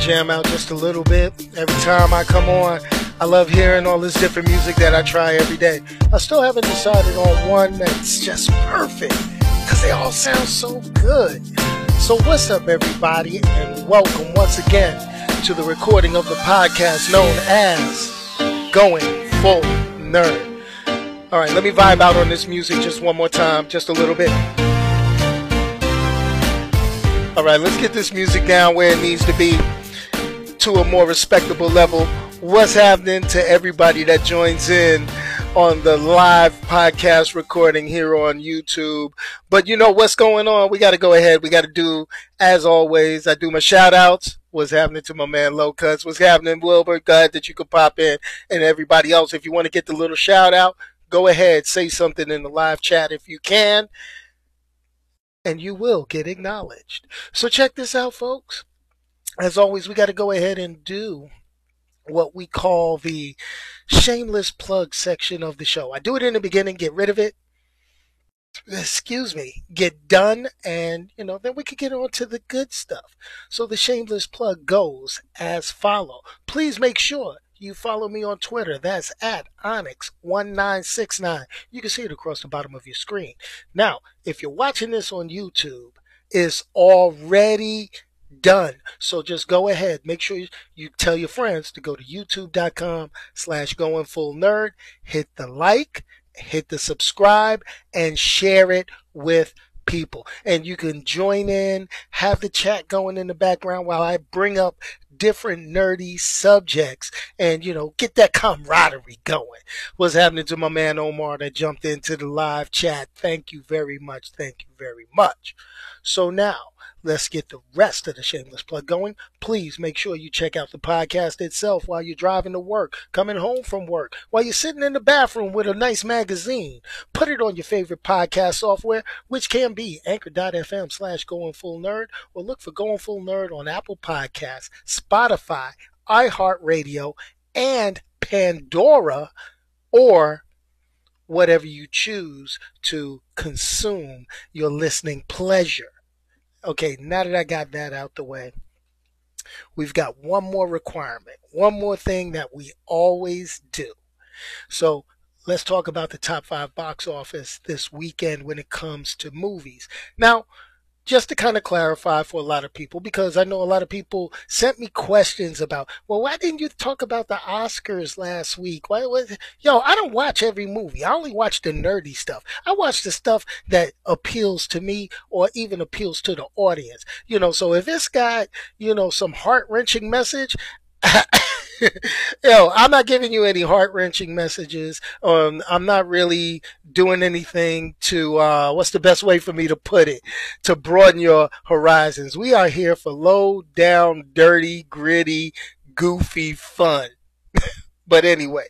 Jam out just a little bit. Every time I come on, I love hearing all this different music that I try every day. I still haven't decided on one that's just perfect because they all sound so good. So, what's up, everybody, and welcome once again to the recording of the podcast known as Going Full Nerd. All right, let me vibe out on this music just one more time, just a little bit. All right, let's get this music down where it needs to be to a more respectable level. What's happening to everybody that joins in on the live podcast recording here on YouTube? But you know what's going on? We got to go ahead. We got to do, as always, I do my shout outs. What's happening to my man Low Cuts? What's happening, Wilbur? Glad that you could pop in. And everybody else, if you want to get the little shout out, go ahead, say something in the live chat if you can and you will get acknowledged. So check this out, folks. As always, we got to go ahead and do what we call the shameless plug section of the show. I do it in the beginning, get rid of it. Excuse me, get done, and you know, then we could get on to the good stuff. So the shameless plug goes as follow. Please make sure you follow me on Twitter. That's at Onyx1969. You can see it across the bottom of your screen. Now, if you're watching this on YouTube, it's already done. So just go ahead. Make sure you, you tell your friends to go to youtube.com slash going full nerd. Hit the like, hit the subscribe, and share it with people. And you can join in, have the chat going in the background while I bring up different nerdy subjects and, you know, get that camaraderie going. What's happening to my man Omar that jumped into the live chat? Thank you very much. Thank you very much. So now, let's get the rest of the shameless plug going. Please make sure you check out the podcast itself while you're driving to work, coming home from work, while you're sitting in the bathroom with a nice magazine. Put it on your favorite podcast software, which can be anchor.fm slash going full nerd, or look for going full nerd on Apple Podcasts, Spotify, iHeartRadio, and Pandora, or whatever you choose to consume your listening pleasure. Okay, now that I got that out the way, we've got one more requirement, one more thing that we always do. So let's talk about the top five box office this weekend when it comes to movies. Now, just to kind of clarify for a lot of people, because I know a lot of people sent me questions about, well, why didn't you talk about the Oscars last week? Why was, yo, I don't watch every movie. I only watch the nerdy stuff. I watch the stuff that appeals to me or even appeals to the audience. You know, so if it's got, you know, some heart wrenching message, Yo, I'm not giving you any heart wrenching messages. Um, I'm not really doing anything to, uh, what's the best way for me to put it? To broaden your horizons. We are here for low down, dirty, gritty, goofy fun. but anyway,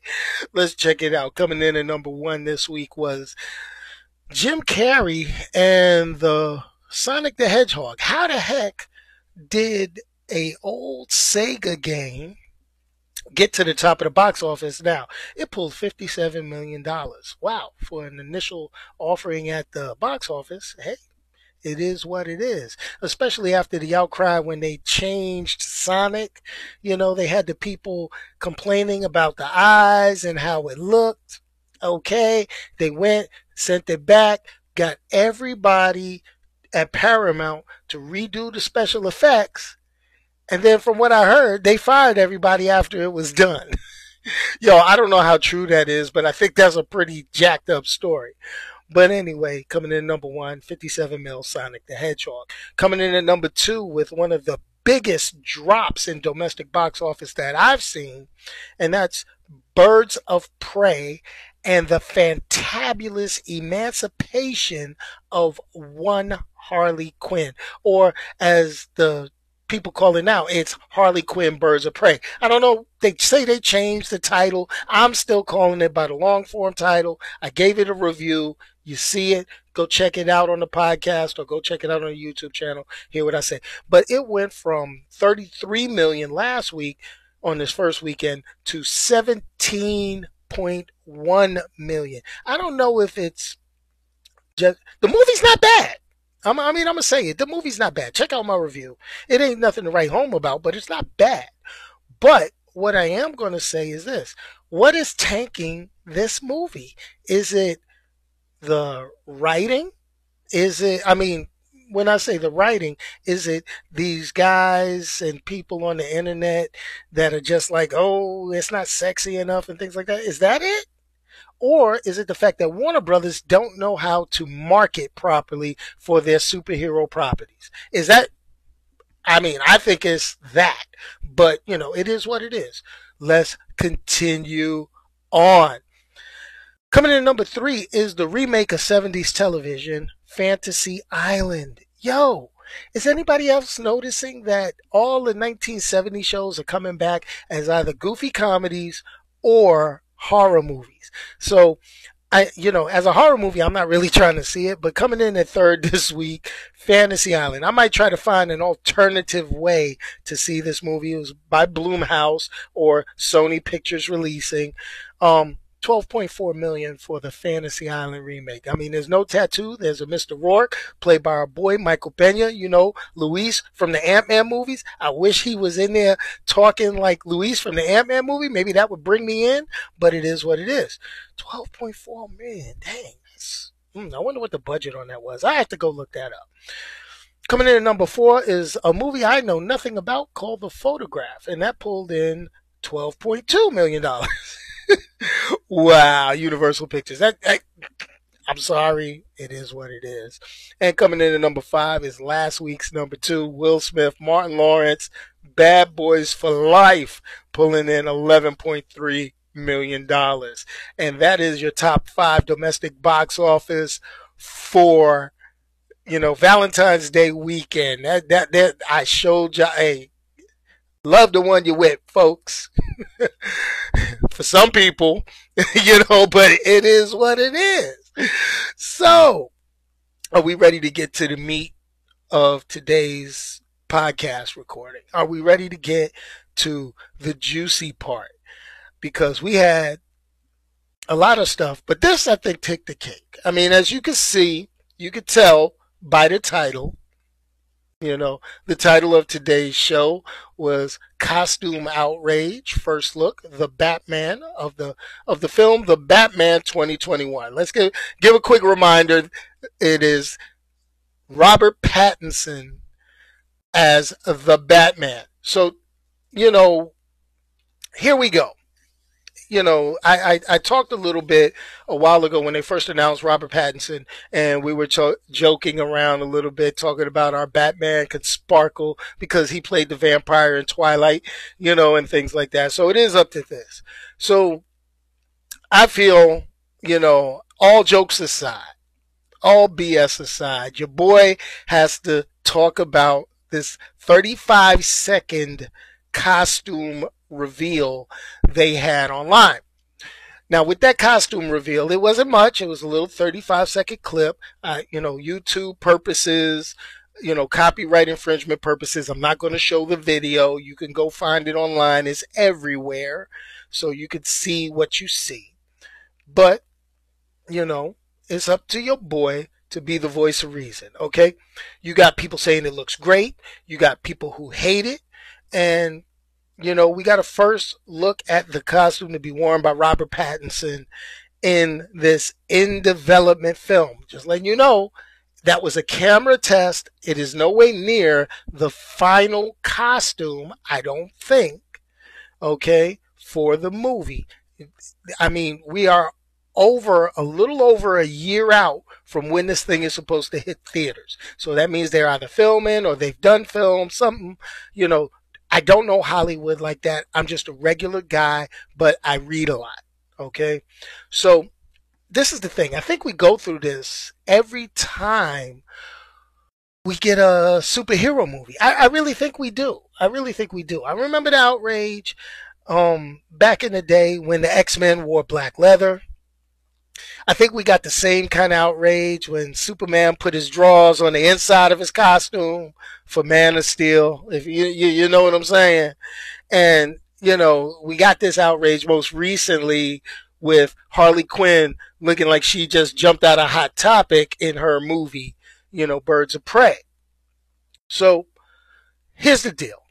let's check it out. Coming in at number one this week was Jim Carrey and the Sonic the Hedgehog. How the heck did a old Sega game get to the top of the box office now. It pulled $57 million. Wow. For an initial offering at the box office, hey, it is what it is. Especially after the outcry when they changed Sonic. You know, they had the people complaining about the eyes and how it looked. Okay. They went, sent it back, got everybody at Paramount to redo the special effects and then from what I heard, they fired everybody after it was done. Yo, I don't know how true that is, but I think that's a pretty jacked up story. But anyway, coming in number one, 57 mil Sonic the Hedgehog. Coming in at number two with one of the biggest drops in domestic box office that I've seen, and that's Birds of Prey and the fantabulous emancipation of one Harley Quinn, or as the people calling now. It's Harley Quinn Birds of Prey. I don't know. They say they changed the title. I'm still calling it by the long form title. I gave it a review. You see it. Go check it out on the podcast or go check it out on the YouTube channel. Hear what I say. But it went from 33 million last week on this first weekend to 17.1 million. I don't know if it's just the movie's not bad. I'm, I mean, I'm gonna say it. The movie's not bad. Check out my review. It ain't nothing to write home about, but it's not bad. But what I am gonna say is this: What is tanking this movie? Is it the writing? Is it? I mean, when I say the writing, is it these guys and people on the internet that are just like, oh, it's not sexy enough and things like that? Is that it? Or is it the fact that Warner Brothers don't know how to market properly for their superhero properties? Is that, I mean, I think it's that, but you know, it is what it is. Let's continue on. Coming in number three is the remake of 70s television, Fantasy Island. Yo, is anybody else noticing that all the 1970 shows are coming back as either goofy comedies or horror movies. So I, you know, as a horror movie, I'm not really trying to see it, but coming in at third this week, Fantasy Island. I might try to find an alternative way to see this movie. It was by Blumhouse or Sony Pictures releasing. Um, 12.4 million for the Fantasy Island remake. I mean, there's no tattoo. There's a Mr. Rourke played by our boy Michael Pena. You know, Luis from the Ant Man movies. I wish he was in there talking like Luis from the Ant Man movie. Maybe that would bring me in. But it is what it is. 12.4 million. Dang. Hmm, I wonder what the budget on that was. I have to go look that up. Coming in at number four is a movie I know nothing about called The Photograph, and that pulled in $12.2 million. wow, Universal Pictures. That, that, I'm sorry, it is what it is. And coming in at number five is last week's number two, Will Smith, Martin Lawrence, Bad Boys for Life, pulling in 11.3 million dollars. And that is your top five domestic box office for you know Valentine's Day weekend. That that that I showed you. Hey, love the one you with, folks. For some people, you know, but it is what it is. So, are we ready to get to the meat of today's podcast recording? Are we ready to get to the juicy part? Because we had a lot of stuff, but this I think took the cake. I mean, as you can see, you could tell by the title, you know, the title of today's show was Costume Outrage. First look, the Batman of the of the film, The Batman 2021. Let's give give a quick reminder. It is Robert Pattinson as the Batman. So, you know, here we go you know, I, I, I, talked a little bit a while ago when they first announced Robert Pattinson, and we were cho- joking around a little bit, talking about our Batman could sparkle because he played the vampire in Twilight, you know, and things like that. So it is up to this. So I feel, you know, all jokes aside, all BS aside, your boy has to talk about this 35 second costume reveal they had online. Now, with that costume reveal, it wasn't much. It was a little 35 second clip. Uh, you know, YouTube purposes, you know, copyright infringement purposes. I'm not going to show the video. You can go find it online. It's everywhere. So you can see what you see. But, you know, it's up to your boy to be the voice of reason. Okay. You got people saying it looks great. You got people who hate it. And you know, we got to first look at the costume to be worn by Robert Pattinson in this in development film. Just letting you know, that was a camera test. It is no way near the final costume, I don't think, okay, for the movie. I mean, we are over a little over a year out from when this thing is supposed to hit theaters. So that means they're either filming or they've done film, something, you know, I don't know Hollywood like that. I'm just a regular guy, but I read a lot. Okay. So this is the thing. I think we go through this every time we get a superhero movie. I, I really think we do. I really think we do. I remember the outrage um, back in the day when the X Men wore black leather. I think we got the same kind of outrage when Superman put his drawers on the inside of his costume for Man of Steel. If you, you, you know what I'm saying. And, you know, we got this outrage most recently with Harley Quinn looking like she just jumped out of Hot Topic in her movie, you know, birds of prey. So here's the deal.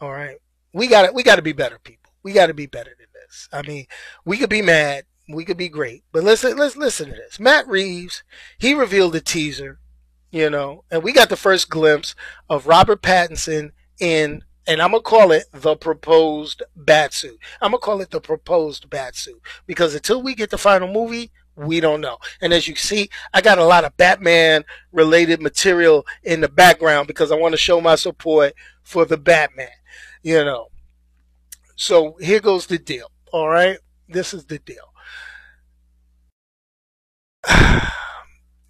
All right. We got to we got to be better people. We got to be better than this. I mean, we could be mad, we could be great, but listen let's listen to this. Matt Reeves, he revealed the teaser, you know, and we got the first glimpse of Robert Pattinson in and I'm gonna call it the proposed bat suit. I'm gonna call it the proposed bat suit because until we get the final movie, we don't know. And as you see, I got a lot of Batman related material in the background because I want to show my support for the Batman, you know. So here goes the deal. All right. This is the deal.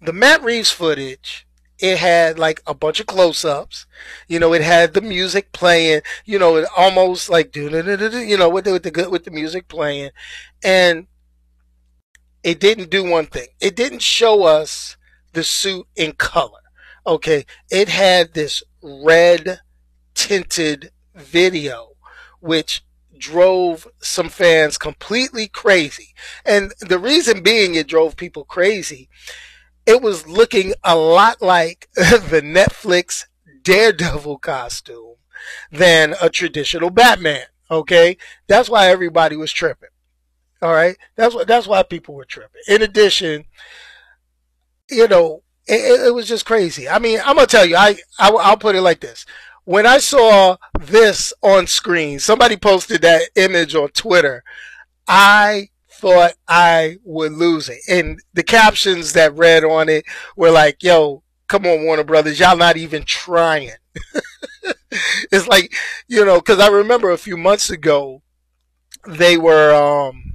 The Matt Reeves footage, it had like a bunch of close ups. You know, it had the music playing, you know, it almost like, you know, with the, with the, good with the music playing. And it didn't do one thing. It didn't show us the suit in color. Okay. It had this red tinted video, which drove some fans completely crazy. And the reason being it drove people crazy, it was looking a lot like the Netflix Daredevil costume than a traditional Batman. Okay. That's why everybody was tripping. All right, that's what that's why people were tripping. In addition, you know, it, it was just crazy. I mean, I'm gonna tell you, I, I I'll put it like this: when I saw this on screen, somebody posted that image on Twitter. I thought I would lose it, and the captions that read on it were like, "Yo, come on, Warner Brothers, y'all not even trying." it's like, you know, because I remember a few months ago they were um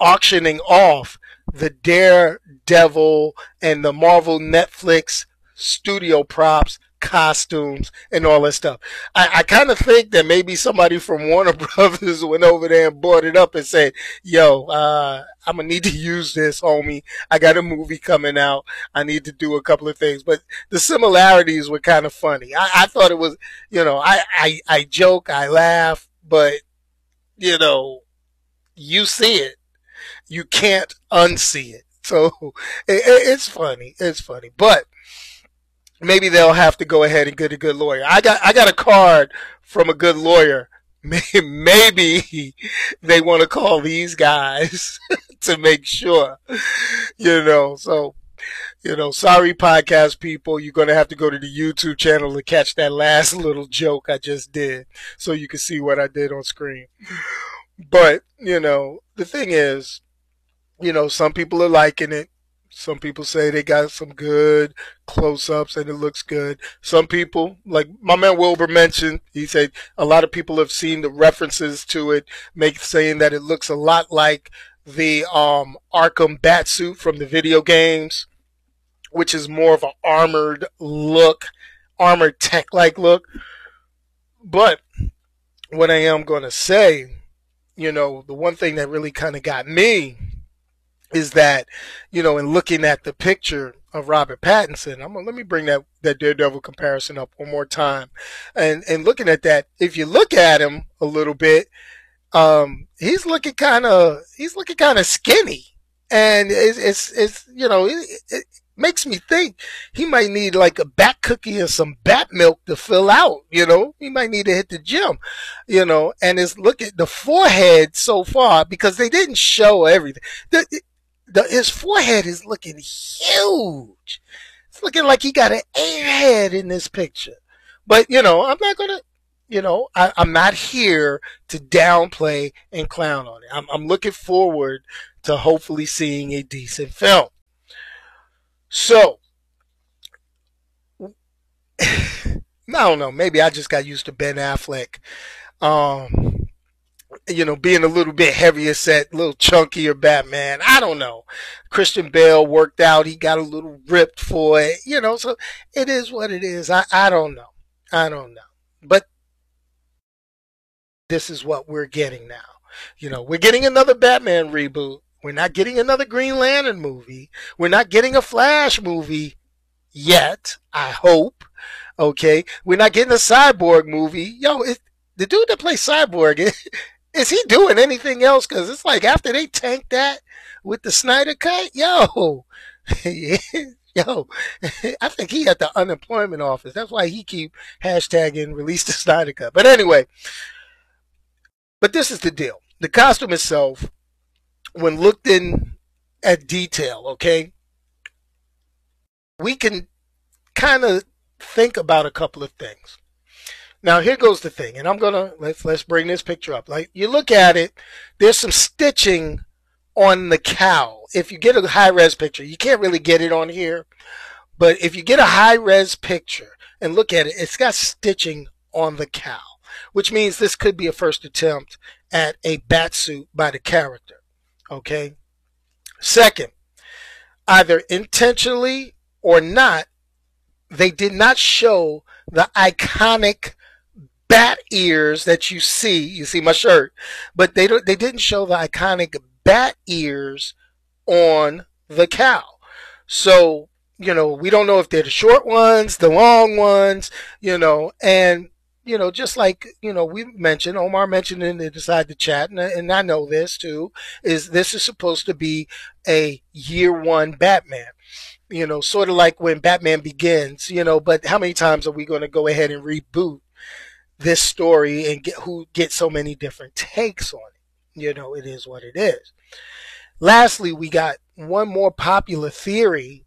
auctioning off the Daredevil and the Marvel Netflix studio props, costumes, and all that stuff. I, I kind of think that maybe somebody from Warner Brothers went over there and bought it up and said, yo, uh, I'm gonna need to use this, homie. I got a movie coming out. I need to do a couple of things. But the similarities were kind of funny. I, I thought it was, you know, I, I, I joke, I laugh, but, you know, you see it you can't unsee it. So it, it's funny. It's funny, but maybe they'll have to go ahead and get a good lawyer. I got I got a card from a good lawyer. Maybe they want to call these guys to make sure, you know. So, you know, sorry, podcast people. You're going to have to go to the YouTube channel to catch that last little joke I just did so you can see what I did on screen. But, you know, the thing is, you know, some people are liking it. Some people say they got some good close ups and it looks good. Some people, like my man Wilbur mentioned, he said a lot of people have seen the references to it, make saying that it looks a lot like the um, Arkham Batsuit from the video games, which is more of an armored look, armored tech like look. But what I am going to say, you know, the one thing that really kind of got me is that, you know, in looking at the picture of Robert Pattinson, I'm gonna, let me bring that, that Daredevil comparison up one more time. And, and looking at that, if you look at him a little bit, um, he's looking kind of, he's looking kind of skinny. And it's, it's, it's, you know, it, it makes me think he might need like a bat cookie and some bat milk to fill out, you know, he might need to hit the gym, you know, and it's look at the forehead so far because they didn't show everything. The, the, his forehead is looking huge. It's looking like he got an airhead in this picture. But, you know, I'm not to, you know, I, am not here to downplay and clown on it. I'm, I'm looking forward to hopefully seeing a decent film. So, I don't know. Maybe I just got used to Ben Affleck. Um, you know, being a little bit heavier set, a little chunkier Batman. I don't know. Christian Bale worked out. He got a little ripped for it, you know, so it is what it is. I, I don't know. I don't know. But this is what we're getting now. You know, we're getting another Batman reboot. We're not getting another Green Lantern movie. We're not getting a Flash movie yet, I hope. Okay. We're not getting a Cyborg movie. Yo, it, the dude that plays Cyborg, is he doing anything else? Because it's like after they tanked that with the Snyder cut, yo, Yo, I think he at the unemployment office. That's why he keep hashtagging release the Snyder Cut. But anyway, but this is the deal. The costume itself, when looked in at detail, okay, we can kind of think about a couple of things. Now here goes the thing, and I'm gonna let's let's bring this picture up. Like you look at it, there's some stitching on the cowl. If you get a high res picture, you can't really get it on here, but if you get a high res picture and look at it, it's got stitching on the cowl, which means this could be a first attempt at a bat suit by the character. Okay. Second, either intentionally or not, they did not show the iconic bat ears that you see. You see my shirt, but they don't. They didn't show the iconic bat ears on the cowl. So you know, we don't know if they're the short ones, the long ones, you know, and you know, just like you know, we mentioned Omar mentioned in the inside the chat, and, and I know this too, is this is supposed to be a year one Batman you know, sort of like when Batman begins, you know, but how many times are we going to go ahead and reboot this story and get who get so many different takes on it? You know, it is what it is. Lastly, we got one more popular theory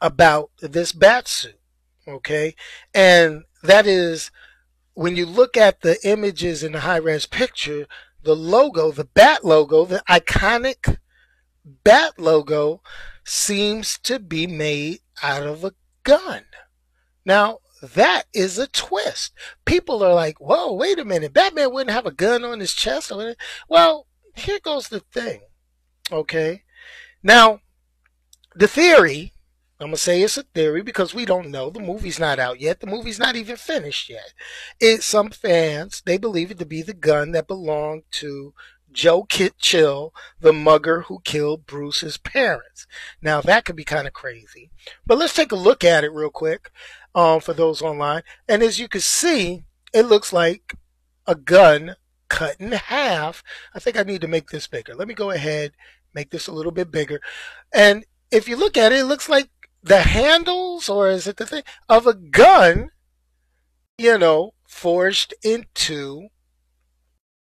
about this bat suit, okay? And that is when you look at the images in the high res picture, the logo, the bat logo, the iconic bat logo seems to be made out of a gun. Now, that is a twist. People are like, whoa, wait a minute. Batman wouldn't have a gun on his chest. Well, here goes the thing. Okay. Now, the theory, I'm going to say it's a theory because we don't know. The movie's not out yet. The movie's not even finished yet. It, some fans, they believe it to be the gun that belonged to Joe Kit Chill, the mugger who killed Bruce's parents. Now that could be kind of crazy, but let's take a look at it real quick um, for those online. And as you can see, it looks like a gun cut in half. I think I need to make this bigger. Let me go ahead, make this a little bit bigger. And if you look at it, it looks like the handles, or is it the thing, of a gun, you know, forged into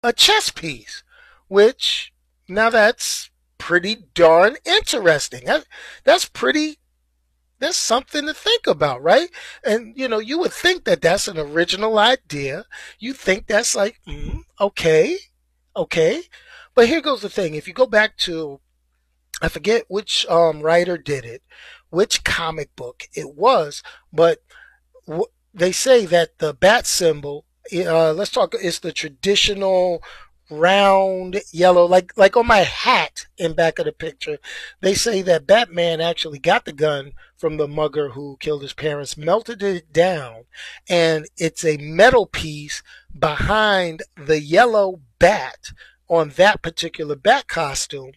a chess piece which now that's pretty darn interesting. That, that's pretty, that's something to think about, right? And, you know, you would think that that's an original idea. You think that's like, mm, okay, okay. But here goes the thing. If you go back to, I forget which um, writer did it, which comic book it was, but w- they say that the bat symbol, uh, let's talk, it's the traditional round yellow like like on my hat in back of the picture they say that batman actually got the gun from the mugger who killed his parents melted it down and it's a metal piece behind the yellow bat on that particular bat costume.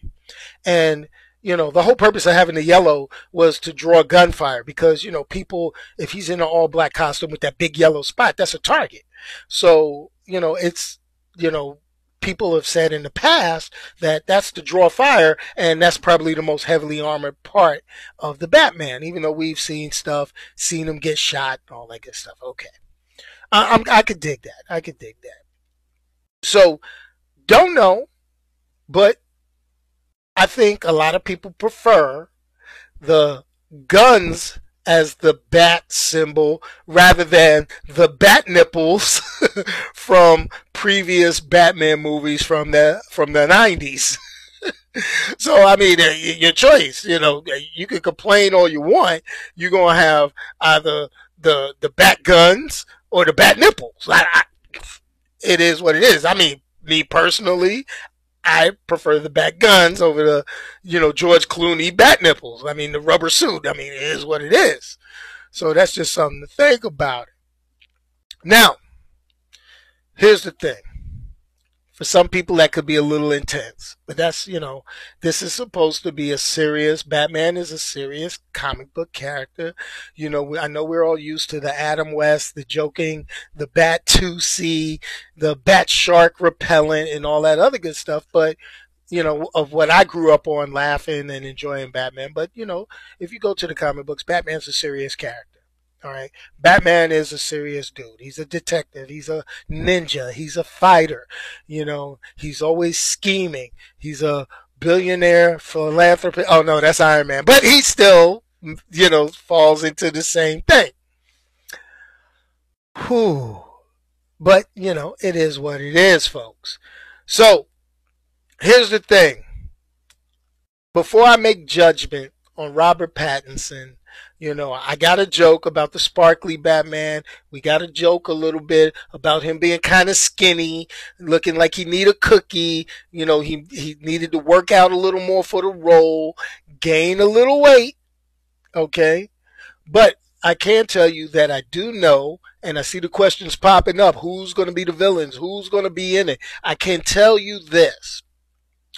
And you know the whole purpose of having the yellow was to draw gunfire because you know people if he's in an all black costume with that big yellow spot that's a target. So you know it's you know people have said in the past that that's to draw fire, and that's probably the most heavily armored part of the Batman. Even though we've seen stuff, seen him get shot, all that good stuff. Okay, I, I'm, I could dig that. I could dig that. So, don't know, but I think a lot of people prefer the guns as the bat symbol rather than the bat nipples from previous Batman movies from the from the 90s. so I mean, uh, your choice. You know, you can complain all you want. You're gonna have either the the bat guns or the bat nipples. I, I, it is what it is. I mean, me personally, I prefer the bat guns over the, you know, George Clooney bat nipples. I mean, the rubber suit. I mean, it is what it is. So that's just something to think about. Now, here's the thing. For some people, that could be a little intense, but that's, you know, this is supposed to be a serious, Batman is a serious comic book character. You know, I know we're all used to the Adam West, the joking, the Batusi, the Bat Shark repellent, and all that other good stuff, but you know, of what I grew up on, laughing and enjoying Batman. But you know, if you go to the comic books, Batman's a serious character. All right. Batman is a serious dude. He's a detective. He's a ninja. He's a fighter. You know, he's always scheming. He's a billionaire philanthropist. Oh no, that's Iron Man. But he still, you know, falls into the same thing. Whew. But, you know, it is what it is, folks. So, here's the thing. Before I make judgment on Robert Pattinson, you know, I got a joke about the sparkly Batman. We got a joke a little bit about him being kind of skinny, looking like he need a cookie. You know, he, he needed to work out a little more for the role, gain a little weight. Okay. But I can tell you that I do know, and I see the questions popping up. Who's going to be the villains? Who's going to be in it? I can tell you this.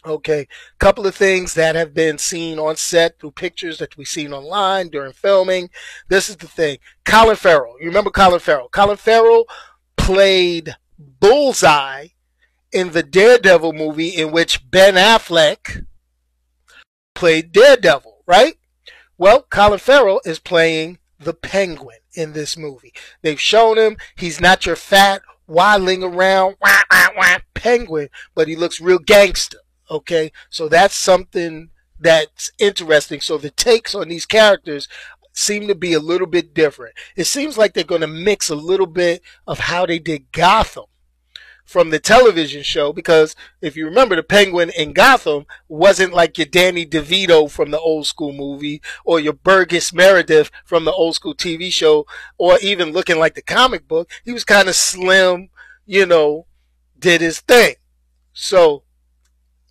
Okay, a couple of things that have been seen on set through pictures that we've seen online during filming. This is the thing. Colin Farrell. You remember Colin Farrell? Colin Farrell played Bullseye in the Daredevil movie in which Ben Affleck played Daredevil, right? Well, Colin Farrell is playing the Penguin in this movie. They've shown him he's not your fat, waddling around wah, wah, wah, penguin, but he looks real gangster. Okay, so that's something that's interesting. So the takes on these characters seem to be a little bit different. It seems like they're going to mix a little bit of how they did Gotham from the television show because if you remember the penguin in Gotham wasn't like your Danny DeVito from the old school movie or your Burgess Meredith from the old school TV show or even looking like the comic book. He was kind of slim, you know, did his thing. So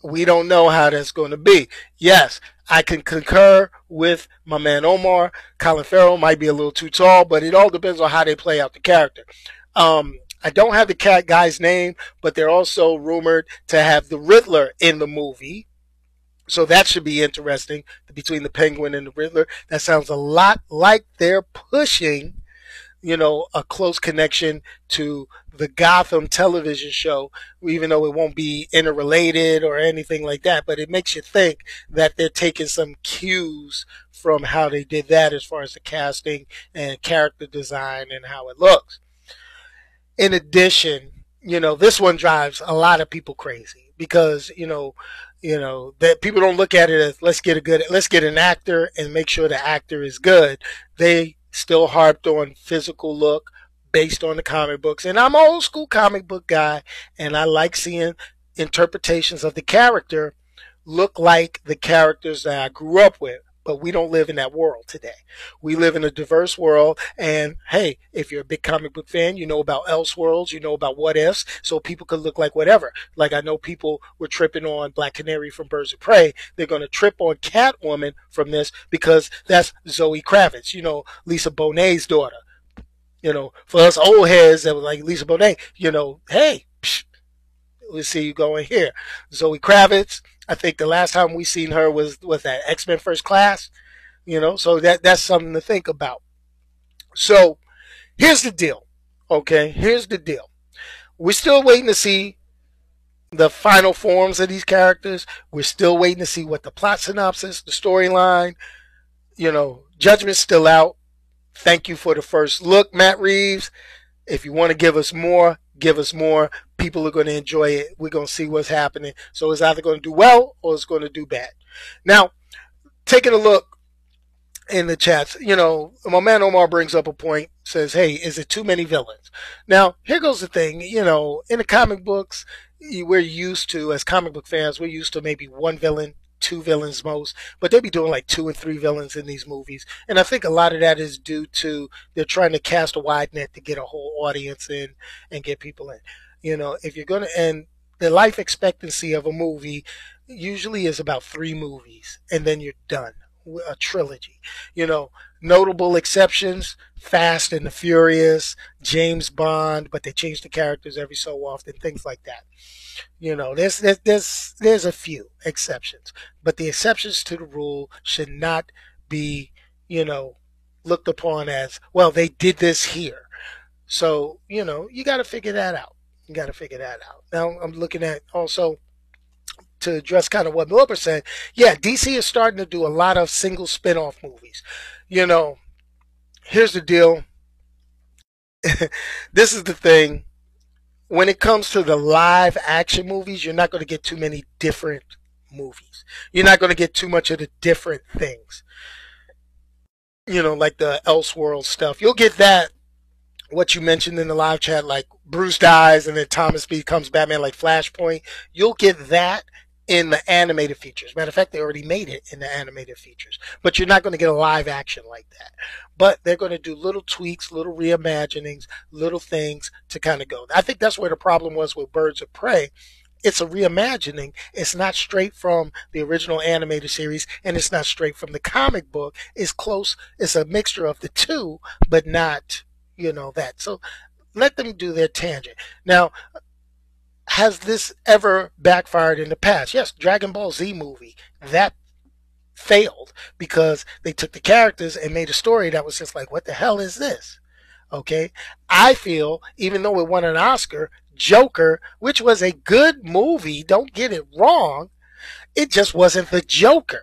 we don't know how that's going to be. Yes, I can concur with my man Omar. Colin Farrell might be a little too tall, but it all depends on how they play out the character. Um, I don't have the cat guy's name, but they're also rumored to have the Riddler in the movie. So that should be interesting between the Penguin and the Riddler. That sounds a lot like they're pushing, you know, a close connection to the Gotham television show, even though it won't be interrelated or anything like that. But it makes you think that they're taking some cues from how they did that as far as the casting and character design and how it looks in addition, you know, this one drives a lot of people crazy because, you know, you know, that people don't look at it as let's get a good, let's get an actor and make sure the actor is good. They still harped on physical look based on the comic books. And I'm an old school comic book guy and I like seeing interpretations of the character look like the characters that I grew up with but we don't live in that world today. We live in a diverse world. And hey, if you're a big comic book fan, you know about Elseworlds, you know about what ifs, so people could look like whatever. Like I know people were tripping on Black Canary from Birds of Prey. They're going to trip on Catwoman from this because that's Zoe Kravitz, you know, Lisa Bonet's daughter. You know, for us old heads that were like Lisa Bonet, you know, hey, we see you going here. Zoe Kravitz, I think the last time we seen her was was that X Men First Class. You know, so that that's something to think about. So here's the deal. Okay, here's the deal. We're still waiting to see the final forms of these characters. We're still waiting to see what the plot synopsis, the storyline, you know, judgment's still out. Thank you for the first look, Matt Reeves. If you want to give us more, give us more. People are going to enjoy it. We're going to see what's happening. So it's either going to do well or it's going to do bad. Now, taking a look in the chats, you know, my man Omar brings up a point, says, hey, is it too many villains? Now, here goes the thing, you know, in the comic books, we're used to, as comic book fans, we're used to maybe one villain, two villains most, but they be doing like two and three villains in these movies. And I think a lot of that is due to they're trying to cast a wide net to get a whole audience in and get people in. You know, if you're going to, and the life expectancy of a movie usually is about three movies and then you're done. A trilogy. You know, notable exceptions Fast and the Furious, James Bond, but they change the characters every so often, things like that. You know, there's, there's, there's, there's a few exceptions, but the exceptions to the rule should not be, you know, looked upon as, well, they did this here. So, you know, you got to figure that out. You got to figure that out. Now, I'm looking at also to address kind of what Wilbur said, yeah, DC is starting to do a lot of single spin-off movies. You know, here's the deal. this is the thing. When it comes to the live action movies, you're not going to get too many different movies. You're not going to get too much of the different things. You know, like the Elseworld stuff. You'll get that what you mentioned in the live chat, like Bruce dies and then Thomas becomes Batman, like Flashpoint, you'll get that in the animated features. Matter of fact, they already made it in the animated features, but you're not going to get a live action like that. But they're going to do little tweaks, little reimaginings, little things to kind of go. I think that's where the problem was with Birds of Prey. It's a reimagining. It's not straight from the original animated series, and it's not straight from the comic book. It's close. It's a mixture of the two, but not you know that. So let them do their tangent. Now, has this ever backfired in the past? Yes, Dragon Ball Z movie that failed because they took the characters and made a story that was just like, what the hell is this? Okay, I feel even though it won an Oscar, Joker, which was a good movie, don't get it wrong, it just wasn't the Joker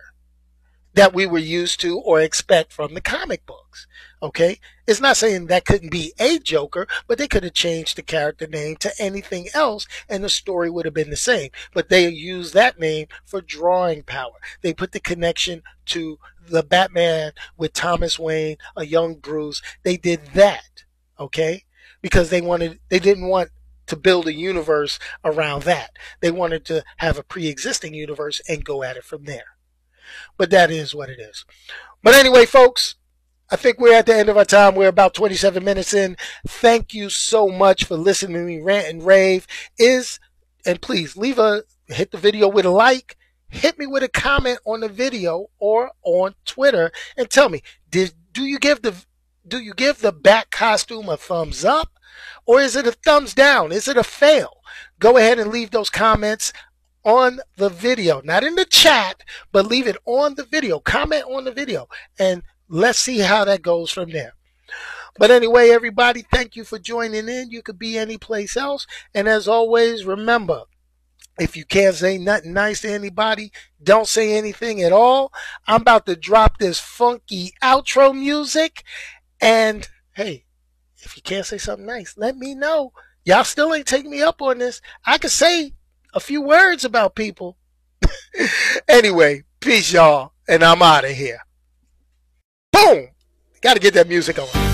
that we were used to or expect from the comic books. Okay? It's not saying that couldn't be a Joker, but they could have changed the character name to anything else and the story would have been the same. But they used that name for drawing power. They put the connection to the Batman with Thomas Wayne, a young Bruce. They did that. Okay? Because they wanted, they didn't want to build a universe around that. They wanted to have a pre-existing universe and go at it from there. But that is what it is. But anyway, folks, I think we're at the end of our time. We're about 27 minutes in. Thank you so much for listening to me rant and rave. Is and please leave a hit the video with a like. Hit me with a comment on the video or on Twitter and tell me did do you give the do you give the bat costume a thumbs up or is it a thumbs down? Is it a fail? Go ahead and leave those comments on the video, not in the chat, but leave it on the video. Comment on the video and let's see how that goes from there. But anyway, everybody, thank you for joining in. You could be any place else. And as always, remember, if you can't say nothing nice to anybody, don't say anything at all. I'm about to drop this funky outro music. And hey, if you can't say something nice, let me know. Y'all still ain't taking me up on this. I could say a few words about people. anyway, peace, y'all, and I'm out of here. Boom! Got to get that music on.